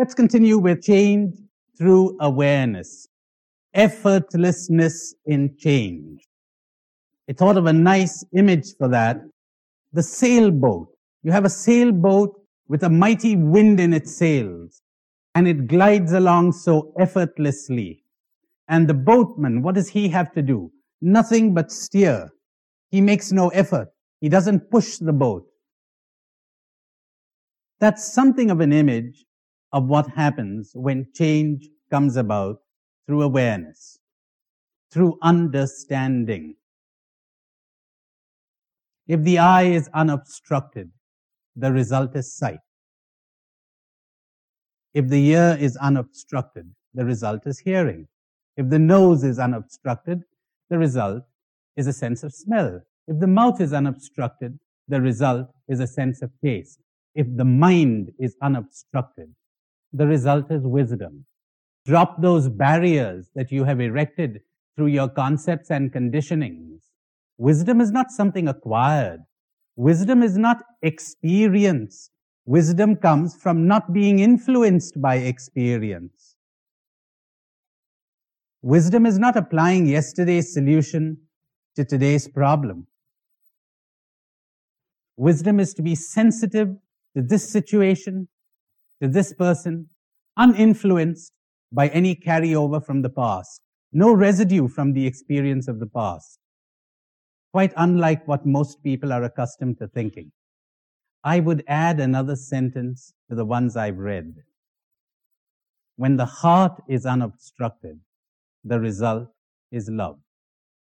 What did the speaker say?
Let's continue with change through awareness. Effortlessness in change. I thought of a nice image for that. The sailboat. You have a sailboat with a mighty wind in its sails and it glides along so effortlessly. And the boatman, what does he have to do? Nothing but steer. He makes no effort. He doesn't push the boat. That's something of an image of what happens when change comes about through awareness, through understanding. If the eye is unobstructed, the result is sight. If the ear is unobstructed, the result is hearing. If the nose is unobstructed, the result is a sense of smell. If the mouth is unobstructed, the result is a sense of taste. If the mind is unobstructed, the result is wisdom. Drop those barriers that you have erected through your concepts and conditionings. Wisdom is not something acquired. Wisdom is not experience. Wisdom comes from not being influenced by experience. Wisdom is not applying yesterday's solution to today's problem. Wisdom is to be sensitive to this situation, to this person, uninfluenced by any carryover from the past, no residue from the experience of the past. Quite unlike what most people are accustomed to thinking. I would add another sentence to the ones I've read. When the heart is unobstructed, the result is love.